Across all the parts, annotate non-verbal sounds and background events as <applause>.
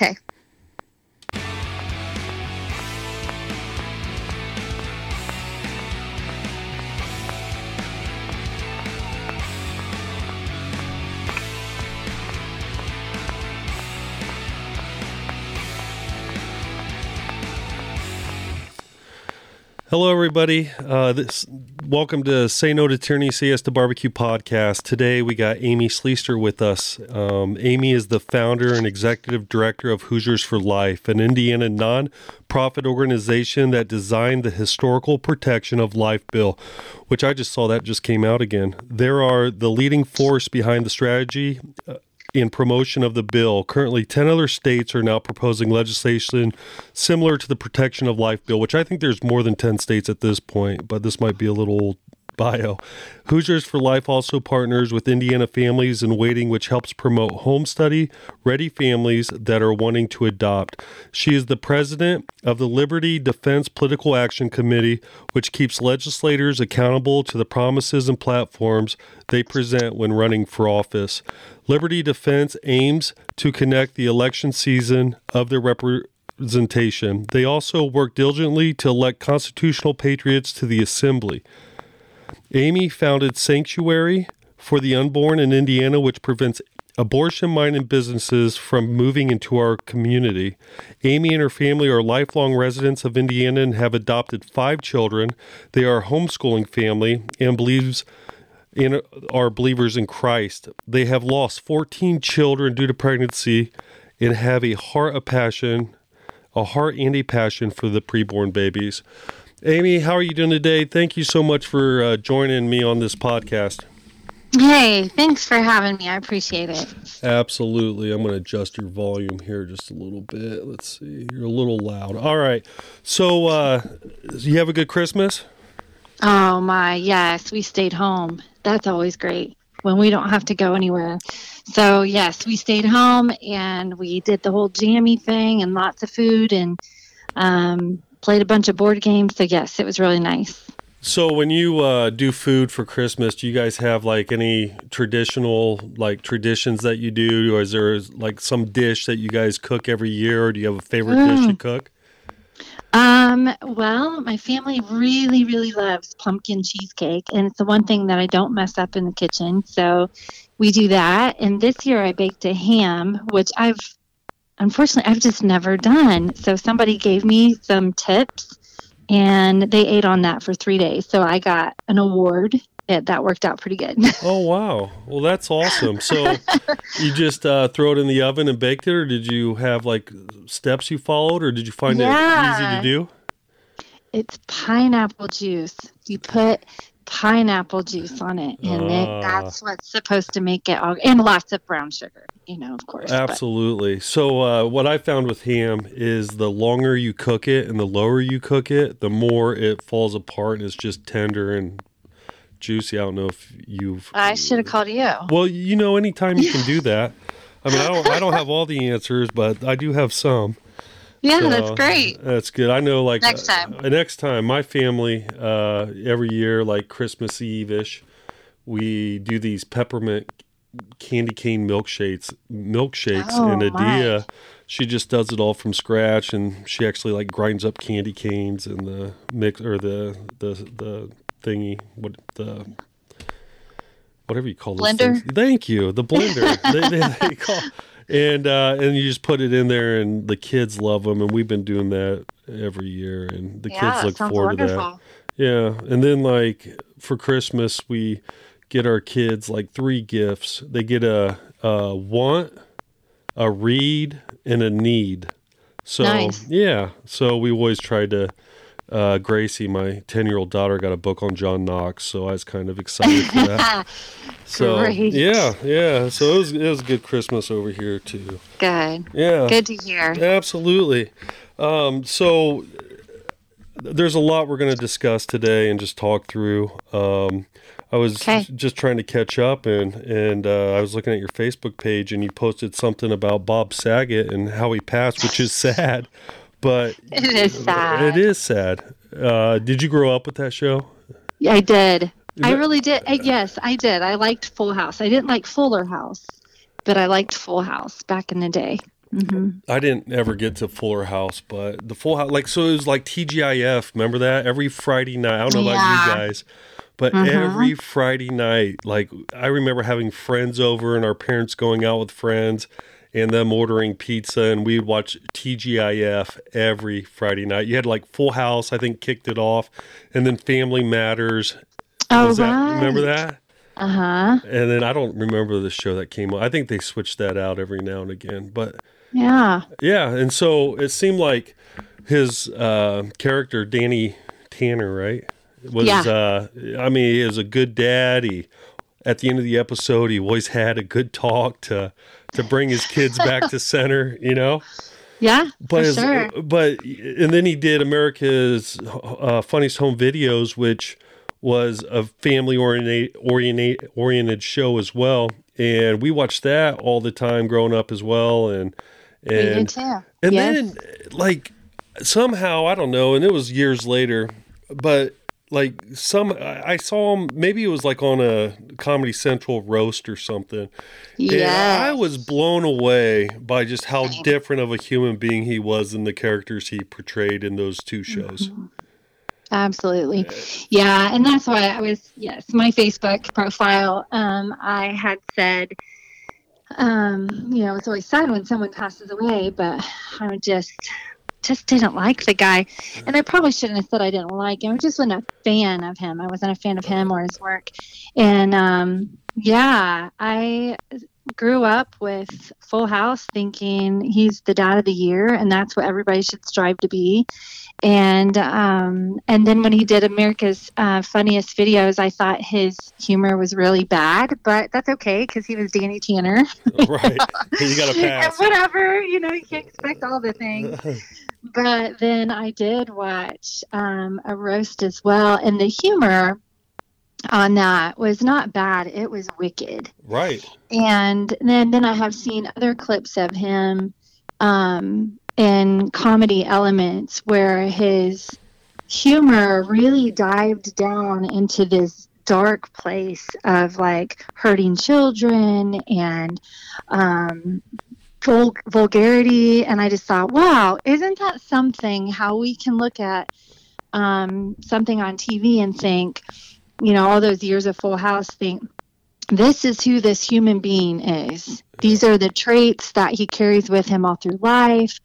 Okay. Hello, everybody. Uh, this welcome to Say No to Tyranny, Say Yes to Barbecue podcast. Today we got Amy Schlichter with us. Um, Amy is the founder and executive director of Hoosiers for Life, an Indiana non-profit organization that designed the historical protection of life bill, which I just saw that just came out again. There are the leading force behind the strategy. In promotion of the bill. Currently, 10 other states are now proposing legislation similar to the Protection of Life bill, which I think there's more than 10 states at this point, but this might be a little bio. Hoosiers for Life also partners with Indiana Families in Waiting, which helps promote home study ready families that are wanting to adopt. She is the president of the Liberty Defense Political Action Committee, which keeps legislators accountable to the promises and platforms they present when running for office. Liberty Defense aims to connect the election season of their representation. They also work diligently to elect constitutional patriots to the assembly. Amy founded Sanctuary for the Unborn in Indiana, which prevents abortion minded businesses from moving into our community. Amy and her family are lifelong residents of Indiana and have adopted five children. They are a homeschooling family and believes in are believers in Christ. They have lost 14 children due to pregnancy and have a heart of passion, a heart and a passion for the preborn babies. Amy, how are you doing today? Thank you so much for uh, joining me on this podcast. Hey, thanks for having me. I appreciate it. Absolutely. I'm going to adjust your volume here just a little bit. Let's see. You're a little loud. All right. So, uh, you have a good Christmas? Oh, my. Yes. We stayed home. That's always great when we don't have to go anywhere. So, yes, we stayed home and we did the whole jammy thing and lots of food and um, played a bunch of board games. So yes, it was really nice. So when you uh, do food for Christmas, do you guys have like any traditional like traditions that you do, or is there like some dish that you guys cook every year, or do you have a favorite mm. dish you cook? Um, well, my family really, really loves pumpkin cheesecake, and it's the one thing that I don't mess up in the kitchen. So we do that. And this year I baked a ham, which I've unfortunately I've just never done. So somebody gave me some tips and they ate on that for three days. So I got an award. It, that worked out pretty good. <laughs> oh wow! Well, that's awesome. So <laughs> you just uh, throw it in the oven and baked it, or did you have like steps you followed, or did you find yeah. it easy to do? It's pineapple juice. You put pineapple juice on it, and uh, it, ah. that's what's supposed to make it all. And lots of brown sugar, you know, of course. Absolutely. But. So uh, what I found with ham is the longer you cook it and the lower you cook it, the more it falls apart and it's just tender and juicy. I don't know if you've. I should have called you. Well, you know, anytime you can do <laughs> that. I mean, I don't, I don't have all the answers, but I do have some. Yeah, so, that's great. That's good. I know, like next time. Uh, next time, my family uh, every year, like Christmas Eve ish, we do these peppermint candy cane milkshakes. Milkshakes, oh, and Adia, she just does it all from scratch, and she actually like grinds up candy canes and the mix or the the the thingy what the whatever you call blender. Things. Thank you, the blender. <laughs> they, they, they call and uh, and you just put it in there, and the kids love them, and we've been doing that every year, and the yeah, kids look forward wonderful. to that. Yeah, and then like for Christmas, we get our kids like three gifts. They get a, a want, a read, and a need. So nice. yeah, so we always tried to uh, Gracie, my 10 year old daughter, got a book on John Knox, so I was kind of excited for that. <laughs> so, Great. yeah, yeah. So it was, it was a good Christmas over here, too. Good. Yeah. Good to hear. Absolutely. Um, so there's a lot we're going to discuss today and just talk through. Um, I was okay. just trying to catch up, and and uh, I was looking at your Facebook page, and you posted something about Bob Saget and how he passed, which is sad but <laughs> it is sad. It is sad. Uh, did you grow up with that show? Yeah, I did. I really did. Uh, yes, I did. I liked Full House. I didn't like Fuller House, but I liked Full House back in the day. hmm I didn't ever get to Fuller House, but the Full House, like, so it was like TGIF. Remember that every Friday night? I don't know about you guys, but Mhm. every Friday night, like, I remember having friends over and our parents going out with friends and them ordering pizza, and we'd watch TGIF every Friday night. You had like Full House, I think, kicked it off, and then Family Matters. Oh, Was that- right. remember that? Uh huh. And then I don't remember the show that came on. I think they switched that out every now and again, but. Yeah. Yeah, and so it seemed like his uh, character Danny Tanner, right? Was Yeah. uh, I mean, he was a good dad. He at the end of the episode, he always had a good talk to to bring his kids back to <laughs> center, you know. Yeah. But his, sure. but and then he did America's uh, funniest home videos, which was a family oriented oriented oriented show as well. And we watched that all the time growing up as well. And and too. and yes. then, like, somehow I don't know, and it was years later, but like some I saw him. Maybe it was like on a Comedy Central roast or something. Yes. I was blown away by just how different of a human being he was than the characters he portrayed in those two shows. Mm-hmm. Absolutely. Yeah. And that's why I was, yes, my Facebook profile, um, I had said, um, you know, it's always sad when someone passes away, but I would just, just didn't like the guy. And I probably shouldn't have said I didn't like him. I just wasn't a fan of him. I wasn't a fan of him or his work. And, um, yeah, I grew up with Full House thinking he's the dad of the year and that's what everybody should strive to be and um, and then when he did America's uh, funniest videos, I thought his humor was really bad, but that's okay because he was Danny Tanner. right? You got to <laughs> and pass. whatever, you know, you can't expect all the things. <laughs> But then I did watch um, a roast as well, and the humor on that was not bad; it was wicked right. and then then I have seen other clips of him um, in comedy elements where his humor really dived down into this dark place of like hurting children and um, vul- vulgarity, and I just thought, wow, isn't that something? How we can look at um, something on TV and think, you know, all those years of Full House, think this is who this human being is. These are the traits that he carries with him all through life.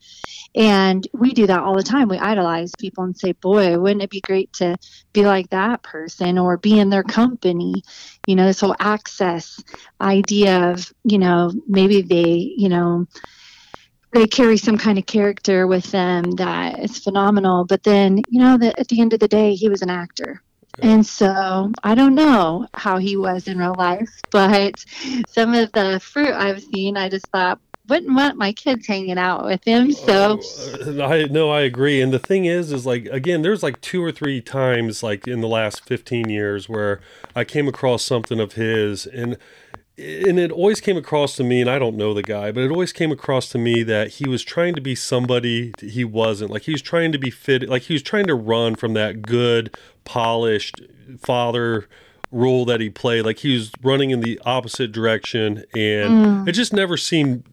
And we do that all the time. We idolize people and say, boy, wouldn't it be great to be like that person or be in their company? You know, this whole access idea of, you know, maybe they, you know, they carry some kind of character with them that is phenomenal. But then, you know, that at the end of the day, he was an actor. And so I don't know how he was in real life, but some of the fruit I've seen, I just thought, wouldn't want my kids hanging out with him. So, Uh, I no, I agree. And the thing is, is like again, there's like two or three times, like in the last 15 years, where I came across something of his, and and it always came across to me, and I don't know the guy, but it always came across to me that he was trying to be somebody he wasn't. Like he was trying to be fit, like he was trying to run from that good, polished father role that he played. Like he was running in the opposite direction, and mm. it just never seemed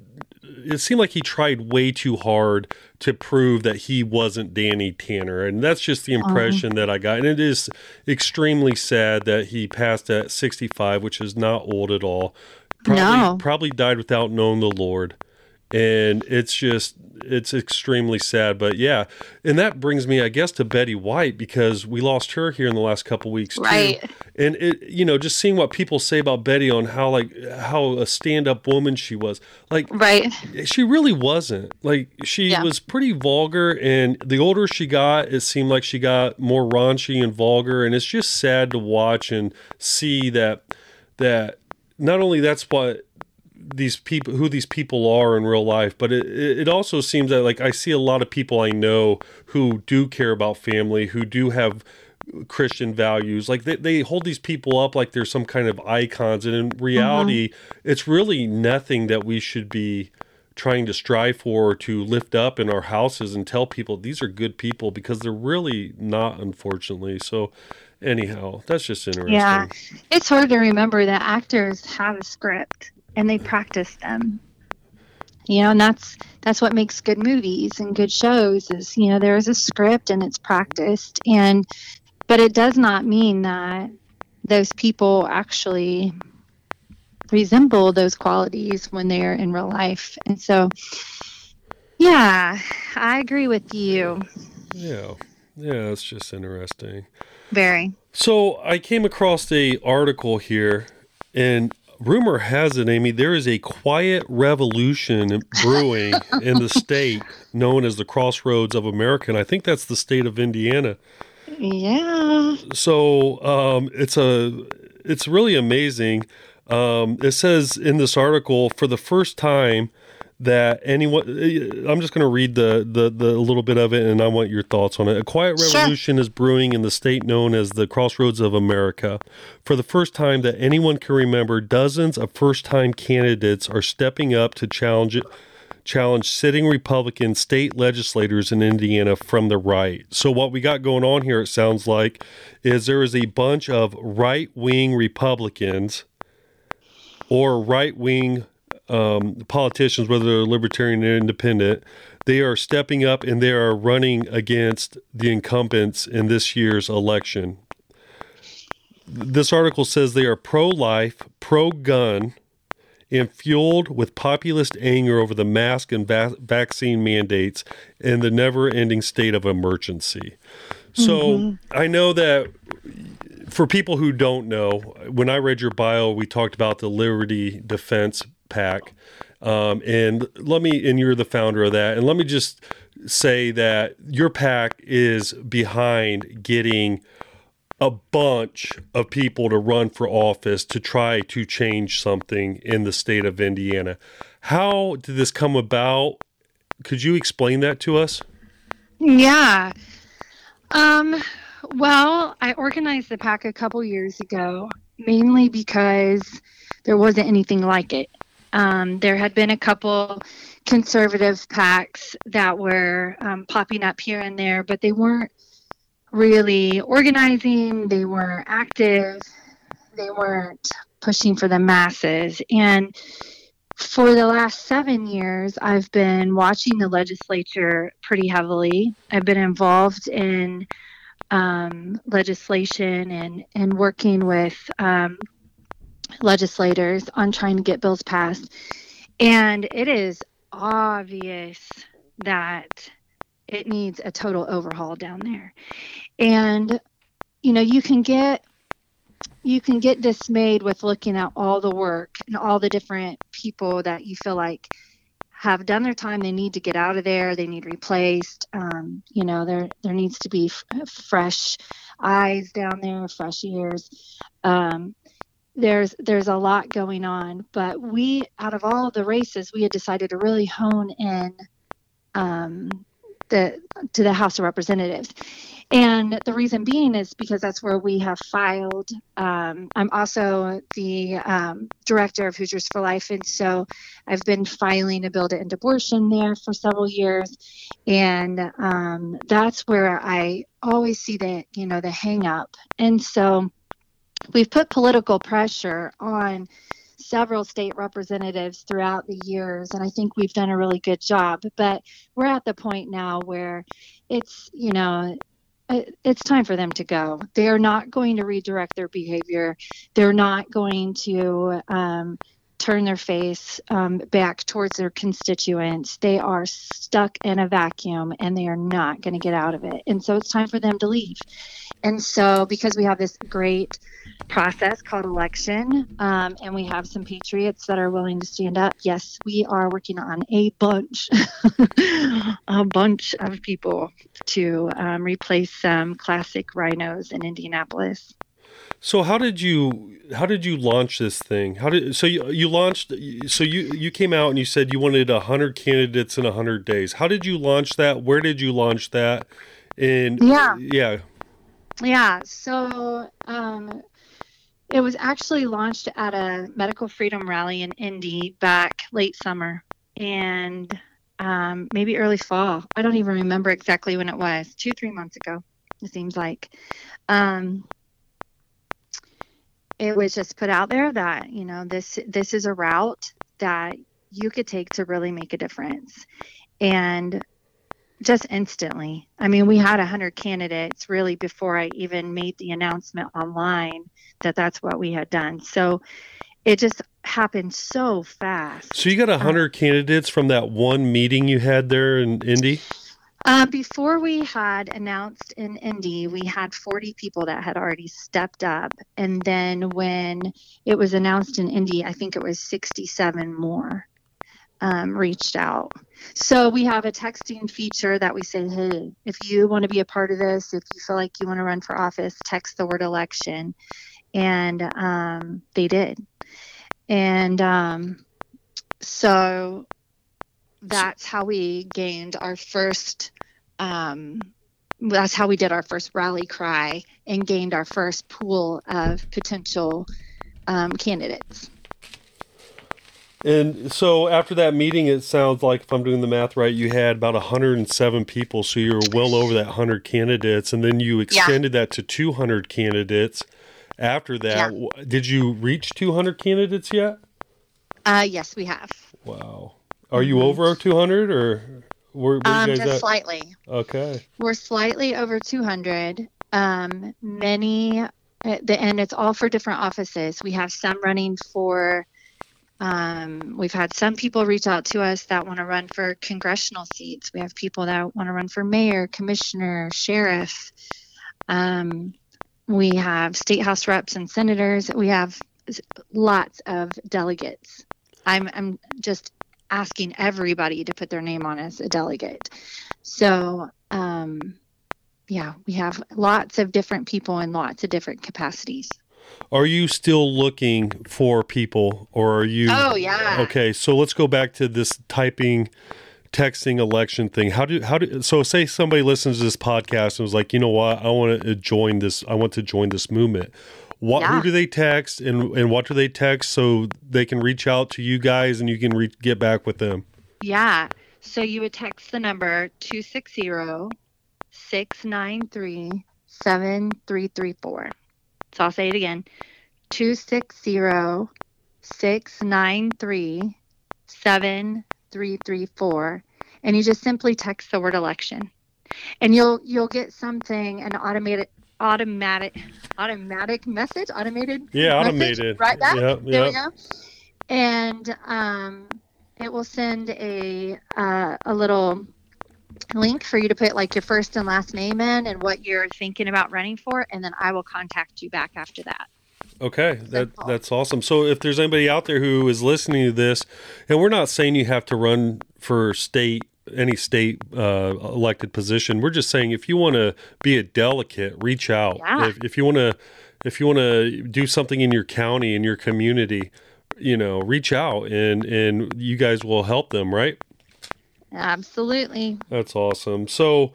it seemed like he tried way too hard to prove that he wasn't Danny Tanner. And that's just the uh-huh. impression that I got. And it is extremely sad that he passed at 65, which is not old at all. Probably, No. probably died without knowing the Lord. And it's just, it's extremely sad. But yeah. And that brings me, I guess, to Betty White because we lost her here in the last couple weeks. too right. and it you know just seeing what people say about betty on how like how a stand-up woman she was like Right. she really wasn't like she Yeah. was pretty vulgar and the older she got it seemed like she got more raunchy and vulgar and it's just sad to watch and see that that not only that's what these people who these people are in real life but it, it also seems that like i see a lot of people i know who do care about family who do have christian values. Like they, they hold these people up like they're some kind of icons and in reality mm-hmm. it's really nothing that we should be trying to strive for to lift up in our houses and tell people these are good people because they're really not unfortunately. So anyhow that's just interesting. Yeah. It's hard to remember that actors have a script and they practice them. you know and that's that's what makes good movies and good shows is you know there's a script and it's practiced. And but it does not mean that those people actually resemble those qualities when they're in real life. And so yeah i agree with you. Yeah. Yeah it's just interesting. Very. So i came across a article here and rumor has it, Amy, there is a quiet revolution brewing in the state known as the Crossroads of America. And I think that's the state of Indiana. Yeah. So um, it's a it's really amazing. Um, it says in this article for the first time that anyone i'm just going to read the, the the little bit of it and i want your thoughts on it. A quiet revolution sure. is brewing in the state known as the crossroads of america. For the first time that anyone can remember dozens of first time candidates are stepping up to challenge it challenge sitting republican state legislators in indiana from the right. So what we got going on here it sounds like is there is a bunch of right-wing republicans or right-wing um, politicians, whether they're libertarian or independent, they are stepping up and they are running against the incumbents in this year's election. This article says they are pro life, pro gun, and fueled with populist anger over the mask and va- vaccine mandates and the never ending state of emergency. So mm-hmm. I know that for people who don't know, when I read your bio, we talked about the Liberty Defense PAC. Um, and let me, and you're the founder of that. And let me just say that your pack is behind getting a bunch of people to run for office to try to change something in the state of Indiana. How did this come about? Could you explain that to us? Yeah. Um, well, I organized the pack a couple years ago, mainly because there wasn't anything like it. Um, there had been a couple conservative PACs that were um, popping up here and there, but they weren't really organizing, they weren't active, they weren't pushing for the masses. And for the last seven years, I've been watching the legislature pretty heavily. I've been involved in um, legislation and, and working with um, legislators on trying to get bills passed. And it is obvious that it needs a total overhaul down there. And you know, you can get you can get dismayed with looking at all the work and all the different people that you feel like have done their time. They need to get out of there. They need replaced. Um, you know, there there needs to be f- fresh eyes down there, fresh ears. Um, there's there's a lot going on but we out of all of the races we had decided to really hone in um, the to the house of representatives. And the reason being is because that's where we have filed um, i'm also the um, director of hoosiers for life and so i've been filing a bill to end abortion there for several years. And um, that's where i always see the you know the hang up. And so we've put political pressure on several state representatives throughout the years and i think we've done a really good job but we're at the point now where it's you know it's time for them to go they are not going to redirect their behavior they're not going to um, turn their face um, back towards their constituents. They are stuck in a vacuum and they are not going to get out of it. And so it's time for them to leave. And so, because we have this great process called election, um, and we have some patriots that are willing to stand up, yes, we are working on a bunch, <laughs> a bunch of people to um, replace some classic rhinos in Indianapolis. So how did you how did you launch this thing? How did so you you launched so you you came out and you said you wanted a hundred candidates in a hundred days. How did you launch that? Where did you launch that? And yeah, yeah, yeah. So um, it was actually launched at a medical freedom rally in Indy back late summer and um, maybe early fall. I don't even remember exactly when it was. Two three months ago. It seems like. Um, it was just put out there that you know this this is a route that you could take to really make a difference. And just instantly. I mean, we had 100 candidates really before I even made the announcement online that that's what we had done. So it just happened so fast. So you got 100 uh, candidates from that one meeting you had there in Indy? Uh, before we had announced in Indy, we had 40 people that had already stepped up. And then when it was announced in Indy, I think it was 67 more um, reached out. So we have a texting feature that we say, hey, if you want to be a part of this, if you feel like you want to run for office, text the word election. And um, they did. And um, so that's how we gained our first. Um, that's how we did our first rally cry and gained our first pool of potential um, candidates. And so after that meeting, it sounds like, if I'm doing the math right, you had about 107 people. So you were well over that 100 candidates. And then you extended yeah. that to 200 candidates. After that, yeah. did you reach 200 candidates yet? Uh, yes, we have. Wow. Are you over 200 or where um, just at? slightly. Okay. We're slightly over 200. Um, many, uh, the and it's all for different offices. We have some running for um, we've had some people reach out to us that want to run for congressional seats. We have people that want to run for mayor, commissioner, sheriff. Um, we have state house reps and senators. We have lots of delegates. I'm, I'm just asking everybody to put their name on as a delegate. So, um, yeah, we have lots of different people in lots of different capacities. Are you still looking for people or are you Oh yeah. Okay, so let's go back to this typing texting election thing. How do how do so say somebody listens to this podcast and was like, "You know what? I want to uh, join this I want to join this movement." What yeah. who do they text and and what do they text so they can reach out to you guys and you can re- get back with them? Yeah. So you would text the number 260 693 7334. So I'll say it again 260 693 7334. And you just simply text the word election. And you'll you'll get something, an automated automatic automatic message, automated Yeah, automated. Right back. Yep, there we go. And um it will send a uh, a little link for you to put like your first and last name in and what you're thinking about running for, and then I will contact you back after that. Okay, that that's awesome. So if there's anybody out there who is listening to this, and we're not saying you have to run for state any state uh, elected position, we're just saying if you want to be a delegate, reach out. Yeah. If, if you want to, if you want to do something in your county in your community, you know, reach out and and you guys will help them, right? Absolutely. That's awesome. So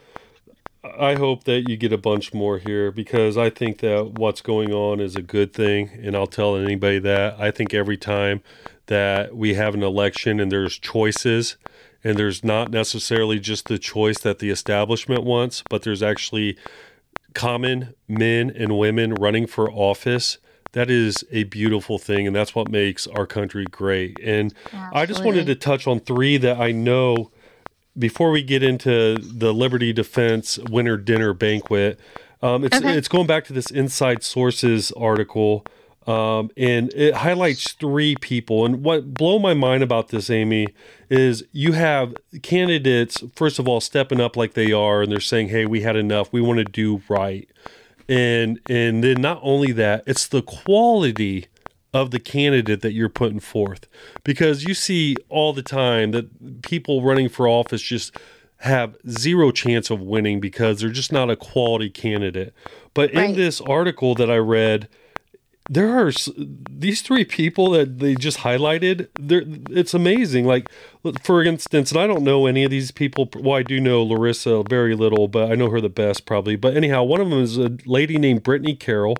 I hope that you get a bunch more here because I think that what's going on is a good thing. And I'll tell anybody that. I think every time that we have an election and there's choices, and there's not necessarily just the choice that the establishment wants, but there's actually common men and women running for office that is a beautiful thing and that's what makes our country great and Absolutely. i just wanted to touch on three that i know before we get into the Liberty Defense Winter Dinner Banquet, um, it's okay. it's going back to this Inside Sources article, um, and it highlights three people. And what blow my mind about this, Amy, is you have candidates first of all stepping up like they are, and they're saying, "Hey, we had enough. We want to do right." And and then not only that, it's the quality of the candidate that you're putting forth because you see all the time that people running for office just have zero chance of winning because they're just not a quality candidate. But right. in this article that I read, there are these three people that they just highlighted. There, it's amazing. Like, for instance, and I don't know any of these people. Well, I do know Lorissa very little, but I know her the best probably. But anyhow, one of them is a lady named Brittany Carroll.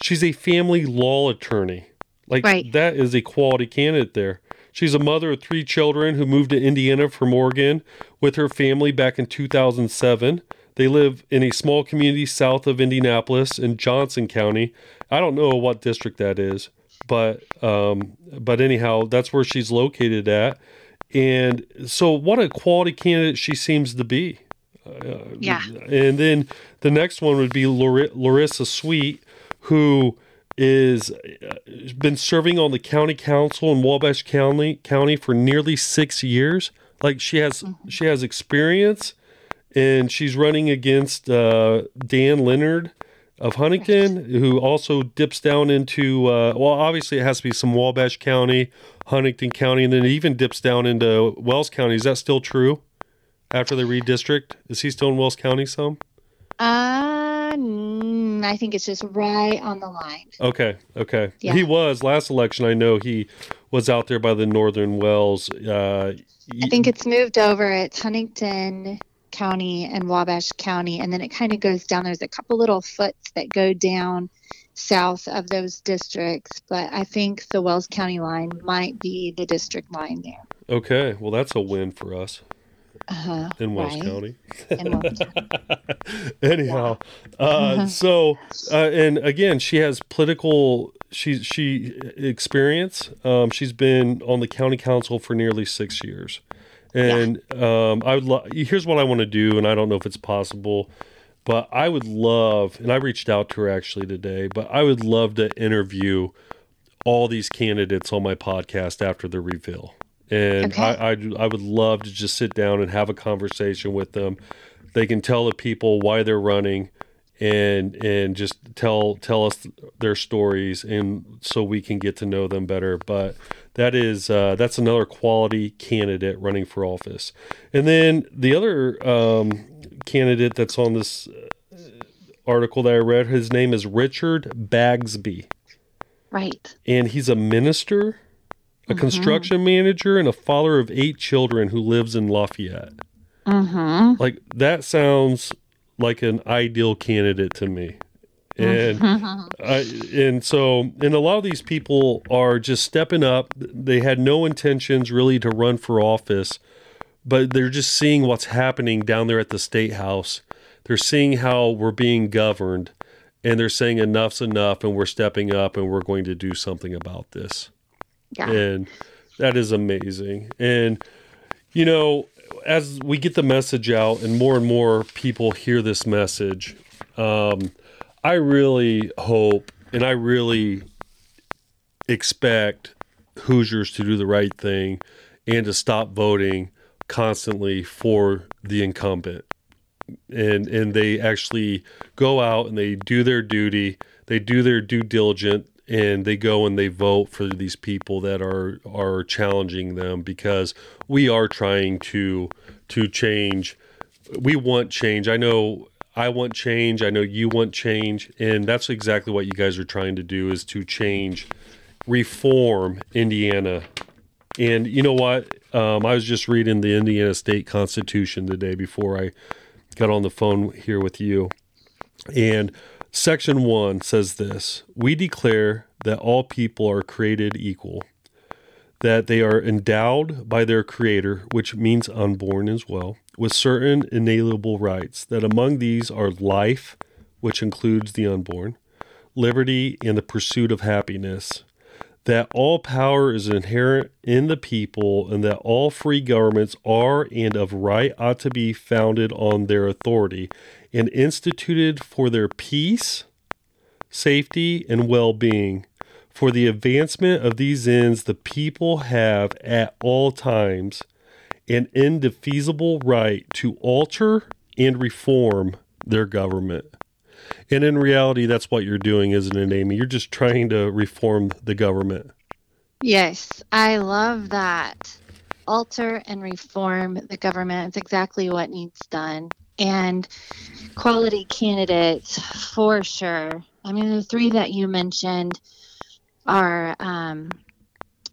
She's a family law attorney. Like right. that is a quality candidate there. She's a mother of three children who moved to Indiana from Oregon with her family back in 2007. They live in a small community south of Indianapolis in Johnson County. I don't know what district that is, but um, but anyhow, that's where she's located at. And so, what a quality candidate she seems to be. Uh, yeah. And then the next one would be Lar- Lorissa Sweet, who is uh, been serving on the county council in Wabash County County for nearly six years. Like she has mm-hmm. she has experience, and she's running against uh, Dan Leonard of Huntington, who also dips down into uh, well, obviously it has to be some Wabash County, Huntington County, and then it even dips down into Wells County. Is that still true? After the redistrict, is he still in Wells County? Some. Uh, I think it's just right on the line. Okay, okay. Yeah. He was last election. I know he was out there by the Northern Wells. Uh, I think it's moved over. It's Huntington County and Wabash County, and then it kind of goes down. There's a couple little foots that go down south of those districts, but I think the Wells County line might be the district line there. Okay, well, that's a win for us. Uh-huh, in Wells right. County. In <laughs> Anyhow, yeah. uh, uh-huh. so uh, and again, she has political she she experience. Um, she's been on the county council for nearly six years. And yeah. um, I would lo- here's what I want to do, and I don't know if it's possible, but I would love, and I reached out to her actually today, but I would love to interview all these candidates on my podcast after the reveal. And okay. I, I, I would love to just sit down and have a conversation with them. They can tell the people why they're running and and just tell tell us their stories and so we can get to know them better. But that is uh, that's another quality candidate running for office. And then the other um, candidate that's on this uh, article that i read his name is richard bagsby. Right. And he's a minister a mm-hmm. construction manager and a father of eight children who lives in lafayette mm-hmm. like that sounds like an ideal candidate to me. And I, and so and a lot of these people are just stepping up. They had no intentions really to run for office, but they're just seeing what's happening down there at the state house. They're seeing how we're being governed and they're saying enough's enough and we're stepping up and we're going to do something about this. Yeah. And that is amazing. And you know, as we get the message out and more and more people hear this message, um, I really hope and I really expect Hoosiers to do the right thing and to stop voting constantly for the incumbent. And and they actually go out and they do their duty, they do their due diligence and they go and they vote for these people that are are challenging them because we are trying to to change. We want change. I know i want change. I know you want change. And that's exactly what you guys are trying to do is to change reform indiana. And you know what? Um, i was just reading the indiana state constitution today before i got on the phone here with you. And Section 1 says this We declare that all people are created equal, that they are endowed by their Creator, which means unborn as well, with certain inalienable rights, that among these are life, which includes the unborn, liberty, and the pursuit of happiness, that all power is inherent in the people, and that all free governments are and of right ought to be founded on their authority and instituted for their peace, safety, and well being. For the advancement of these ends, the people have at all times an indefeasible right to alter and reform their government. And in reality, that's what you're doing, isn't it, Amy? You're just trying to reform the government. Yes, I love that. Alter and reform the government. It's exactly what needs done and quality candidates for sure. I mean, the three that you mentioned are um,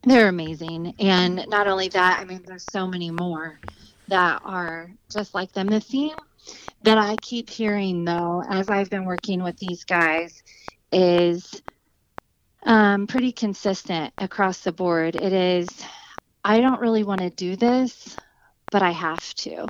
they're amazing, and not only that, I mean, there's so many more that are just like them. The theme that I keep hearing, though, as I've been working with these guys, is um, pretty consistent across the board. It is, I don't really want to do this, but I have to.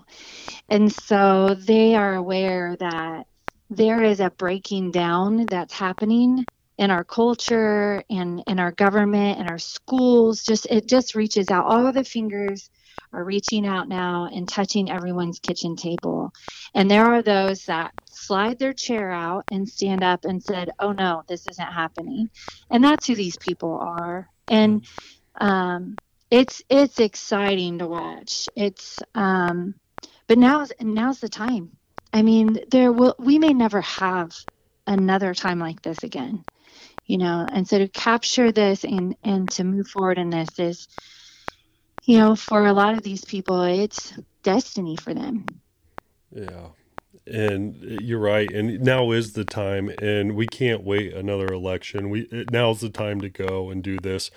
And so they are aware that there is a breaking down that's happening in our culture and in our government and our schools. Just it just reaches out. All of the fingers are reaching out now and touching everyone's kitchen table. And there are those that slide their chair out and stand up and said, "Oh no, this isn't happening." And that's who these people are. And um, it's it's exciting to watch. It's um, but now's now's the time. I mean, there will we may never have another time like this again you know? And so to capture this and and to move forward in this is you know for a lot of these people it's destiny for them. Yeah. And you're right. And now is the time and we can't wait another election. We now's the time to go and do this.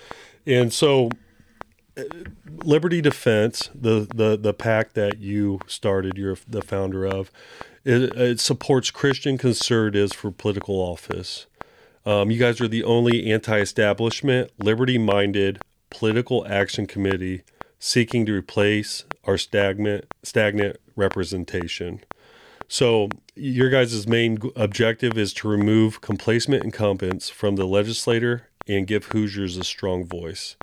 And so liberty defense the the the pack that you started you're the founder of it, it supports christian conservatives for political office um, you guys are the only anti establishment, liberty minded political action committee seeking to replace our stagnant, stagnant representation. So, your guys' main objective is to remove complacent incumbents from the legislature and give Hoosiers a strong voice.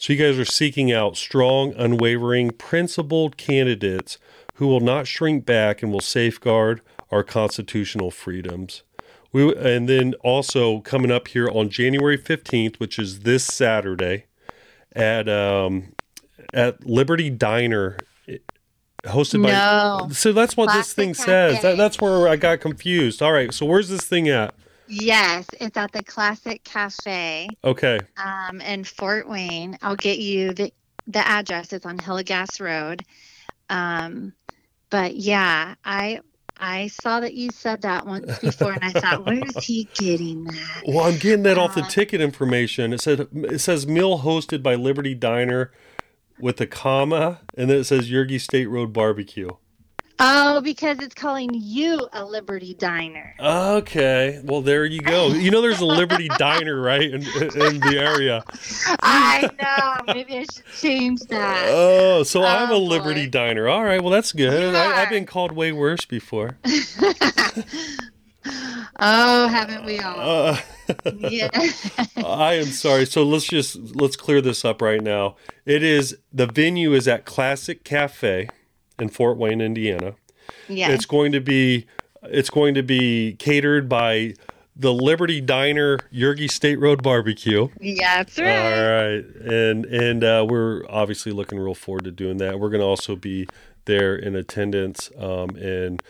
So, you guys are seeking out strong, unwavering, principled candidates who will not shrink back and will safeguard our constitutional freedoms. We and then also coming up here on January fifteenth, which is this Saturday, at um, at Liberty Diner, hosted by. No. So that's what Classic this thing Cafe. says. That, that's where I got confused. All right, so where's this thing at? Yes it's at the classic cafe Okay, um, in fort wayne. I'll get you the the address. It's on Hillegas road. Um, but yeah i i saw that you said that once before and i thought <laughs> where's he getting that? Well, I'm getting that off the Uh, ticket information. It said it says meal hosted by Liberty Diner, with a comma, and then it says Yergy State Road Barbecue. Oh because it's calling you a liberty diner Okay, well there you go. You know, there's a Liberty <laughs> Diner right in, in the area. I know. Maybe I should change that. Oh, so I'm a Oh, Liberty boy. Diner. All right, well that's good. I, I've been called way worse before. <laughs> oh, haven't we all? Uh, yeah. <laughs> I am sorry. So let's just let's clear this up right now. It is the venue is at Classic Cafe in Fort Wayne, Indiana. yeah. It's going to be it's going to be catered by the Liberty Diner Yergy State Road Barbecue. yeah, that's All right. right, and and uh, we're obviously looking real forward to doing that. We're going to also be there in attendance, um, and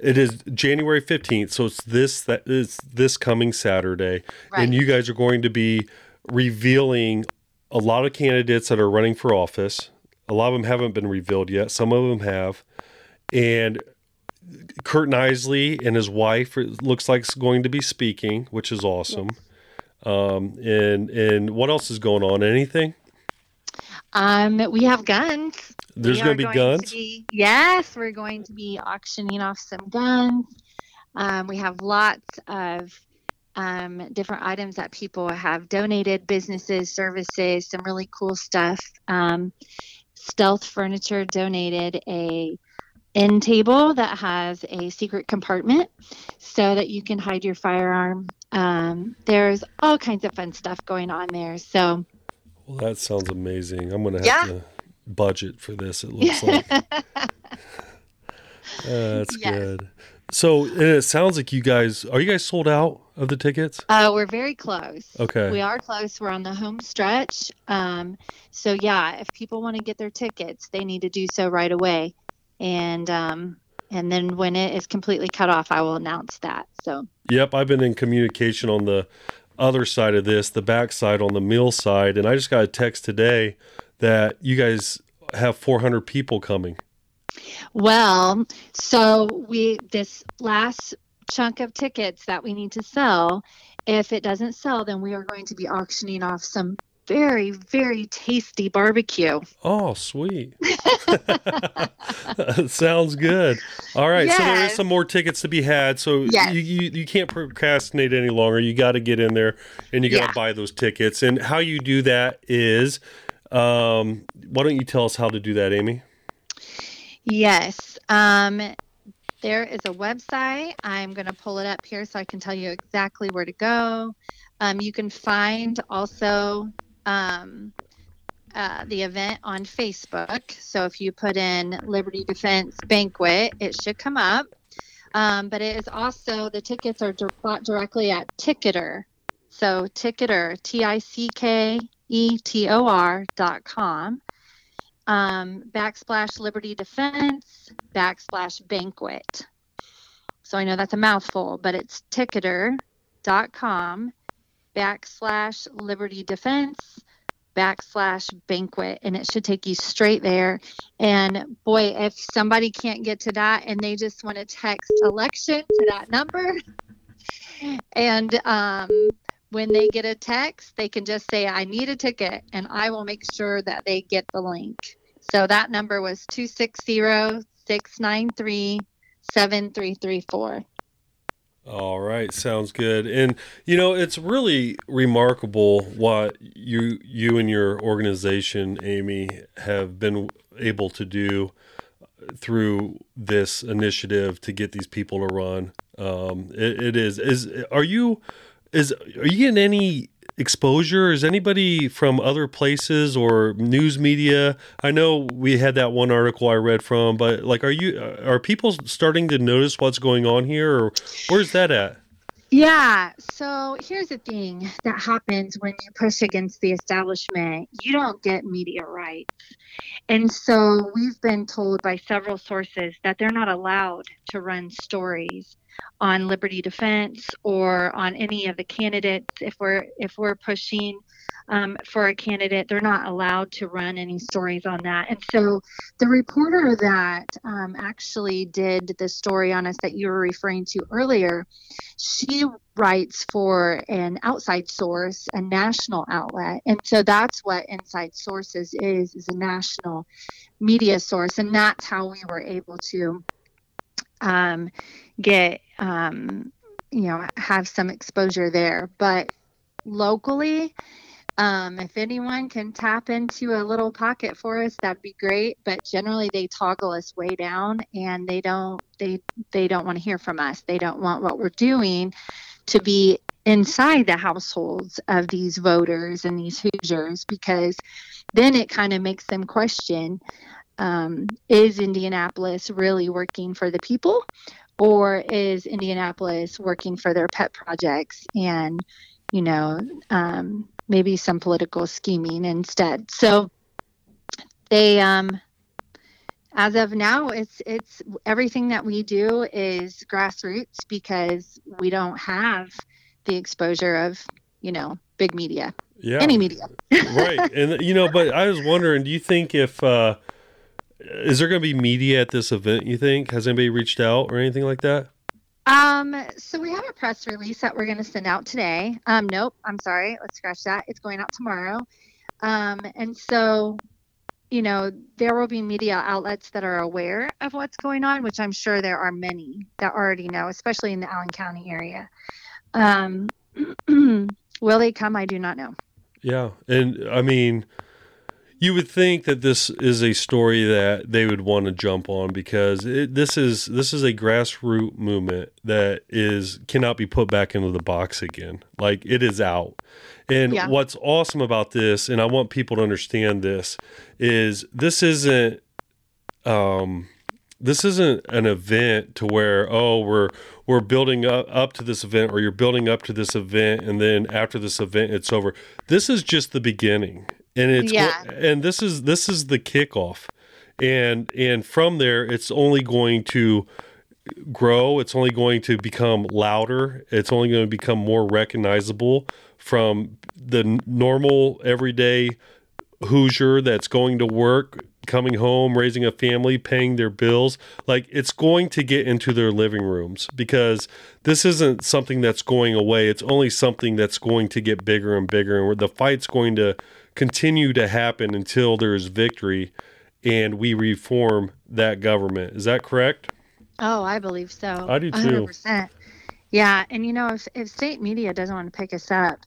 it is January fifteenth, so it's this that is this coming Saturday, Right. and you guys are going to be revealing a lot of candidates that are running for office. A lot of them haven't been revealed yet. Some of them have, and Curt Nisly and his wife looks like is going to be speaking, which is awesome. Um, and and what else is going on? Anything? Um, we have guns. There's We going are to be guns. be- yes, we're going to be auctioning off some guns. Um, we have lots of um, different items that people have donated, businesses, services, some really cool stuff. Um, Stealth Furniture donated a end table that has a secret compartment so that you can hide your firearm. Um, there's all kinds of fun stuff going on there. So Well, that sounds amazing. I'm going to have Yeah. to budget for this. It looks <laughs> like Uh, <laughs> that's Yes. good. So it sounds like you guys are you guys sold out of the tickets? Uh, we're very close. Okay. We are close. We're on the home stretch. Um, so yeah, if people want to get their tickets, they need to do so right away. And um, and then when it is completely cut off, I will announce that. So Yep, I've been in communication on the other side of this, the back side on the meal side, and I just got a text today that you guys have 400 people coming. Well, so we this last chunk of tickets that we need to sell. If it doesn't sell, then we are going to be auctioning off some very very tasty barbecue. Oh, sweet. <laughs> Sounds good. All right, so there is some more tickets to be had. So Yes. you, you you can't procrastinate any longer. You got to get in there and you got to Yeah. buy those tickets. And how you do that is, um, why don't you tell us how to do that, Amy? Yes. Um, there is a website. I'm going to pull it up here so I can tell you exactly where to go. Um, you can find also um, uh, the event on Facebook. So if you put in Liberty Defense Banquet, it should come up. Um, but it is also the tickets are bought directly at Ticketor. So Ticketor, T I C K E T O R dot com. Um, backslash Liberty Defense backslash Banquet. So I know that's a mouthful, but it's ticketor.com backslash Liberty Defense backslash banquet and it should take you straight there and boy if somebody can't get to that and they just want to text election to that number <laughs> and um, when they get a text they can just say i need a ticket and i will make sure that they get the link so that number was 260 693 7334 all right, sounds good. And you know, it's really remarkable what you you and your organization, Amy, have been able to do through this initiative to get these people to run. Um, it, it is is are you is are you getting any exposure? Is anybody from other places or news media? I know we had that one article I read from, but like, are you uh, are people starting to notice what's going on here, or where's that at? Yeah. So here's the thing that happens when you push against the establishment. You don't get media rights. And so we've been told by several sources that they're not allowed to run stories on Liberty Defense or on any of the candidates. If we're if we're pushing um, for a candidate, they're not allowed to run any stories on that. And so the reporter that um, actually did the story on us that you were referring to earlier, she writes for an outside source, a national outlet. And so that's what Inside Sources is, is a national media source. And that's how we were able to um, get um, you know have some exposure there. But locally um, if anyone can tap into a little pocket for us that'd be great. But generally they toggle us way down and they don't they they don't want to hear from us. They don't want what we're doing to be inside the households of these voters and these hoosiers because then it kind of makes them question um, is Indianapolis really working for the people, or is Indianapolis working for their pet projects and, you know, um, maybe some political scheming instead? So they, um, as of now, it's it's everything that we do is grassroots because we don't have the exposure of you know big media, yeah, any media, right? And you know, but I was wondering, do you think if uh, is there going to be media at this event? You think has anybody reached out or anything like that? Um, so we have a press release that we're going to send out today. Um, nope, I'm sorry. Let's scratch that. It's going out tomorrow. Um, and so, you know, there will be media outlets that are aware of what's going on, which I'm sure there are many that already know, especially in the Allen County area. Um, <clears throat> will they come? I do not know. Yeah, and I mean you would think that this is a story that they would want to jump on because it, this is this is a grassroots movement that is cannot be put back into the box again. Like it is out. And yeah. what's awesome about this, and I want people to understand this, is this isn't um, this isn't an event to where oh we're we're building up, up to this event or you're building up to this event and then after this event it's over. This is just the beginning and it's yeah. and this is this is the kickoff. And and from there it's only going to grow. It's only going to become louder. It's only going to become more recognizable from the normal everyday hoosier that's going to work coming home raising a family paying their bills. Like it's going to get into their living rooms because this isn't something that's going away. It's only something that's going to get bigger and bigger and where the fight's going to continue to happen until there is victory and we reform that government. Is that correct? Oh, I believe so. I do too. 100%. Yeah, and you know, if, if state media doesn't want to pick us up,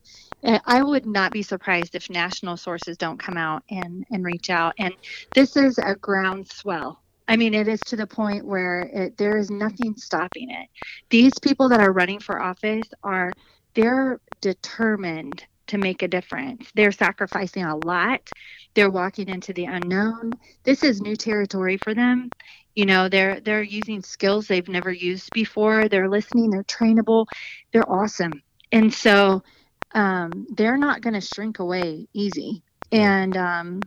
eh, I would not be surprised if national sources don't come out and, and reach out. And this is a groundswell. I mean, it is to the point where it, there is nothing stopping it. These people that are running for office are they're determined to make a difference. They're sacrificing a lot. They're walking into the unknown. This is new territory for them. You know, they're they're using skills they've never used before. They're listening. They're trainable. They're awesome. And so um, they're not going to shrink away easy. And um,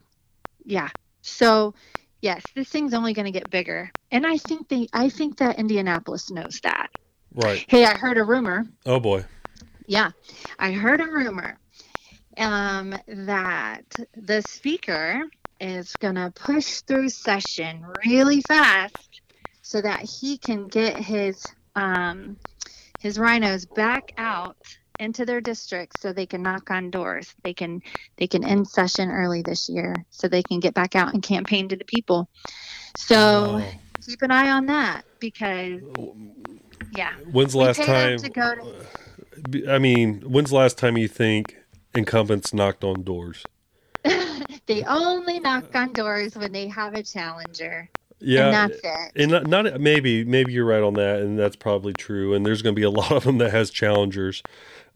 yeah, so yes, this thing's only going to get bigger. And I think they, I think that Indianapolis knows that. Right. Hey, I heard a rumor. Oh boy. Yeah, I heard a rumor um, that the speaker is going to push through session really fast so that he can get his um, his rhinos back out into their districts so they can knock on doors. They can they can end session early this year so they can get back out and campaign to the people. So Wow. keep an eye on that because yeah. When's the last time? to go to I mean, when's the last time you think incumbents knocked on doors? <laughs> they only knock on doors when they have a challenger. Yeah. and that's it. and not, not maybe maybe you're right on that and that's probably true and there's going to be a <laughs> lot of them that has challengers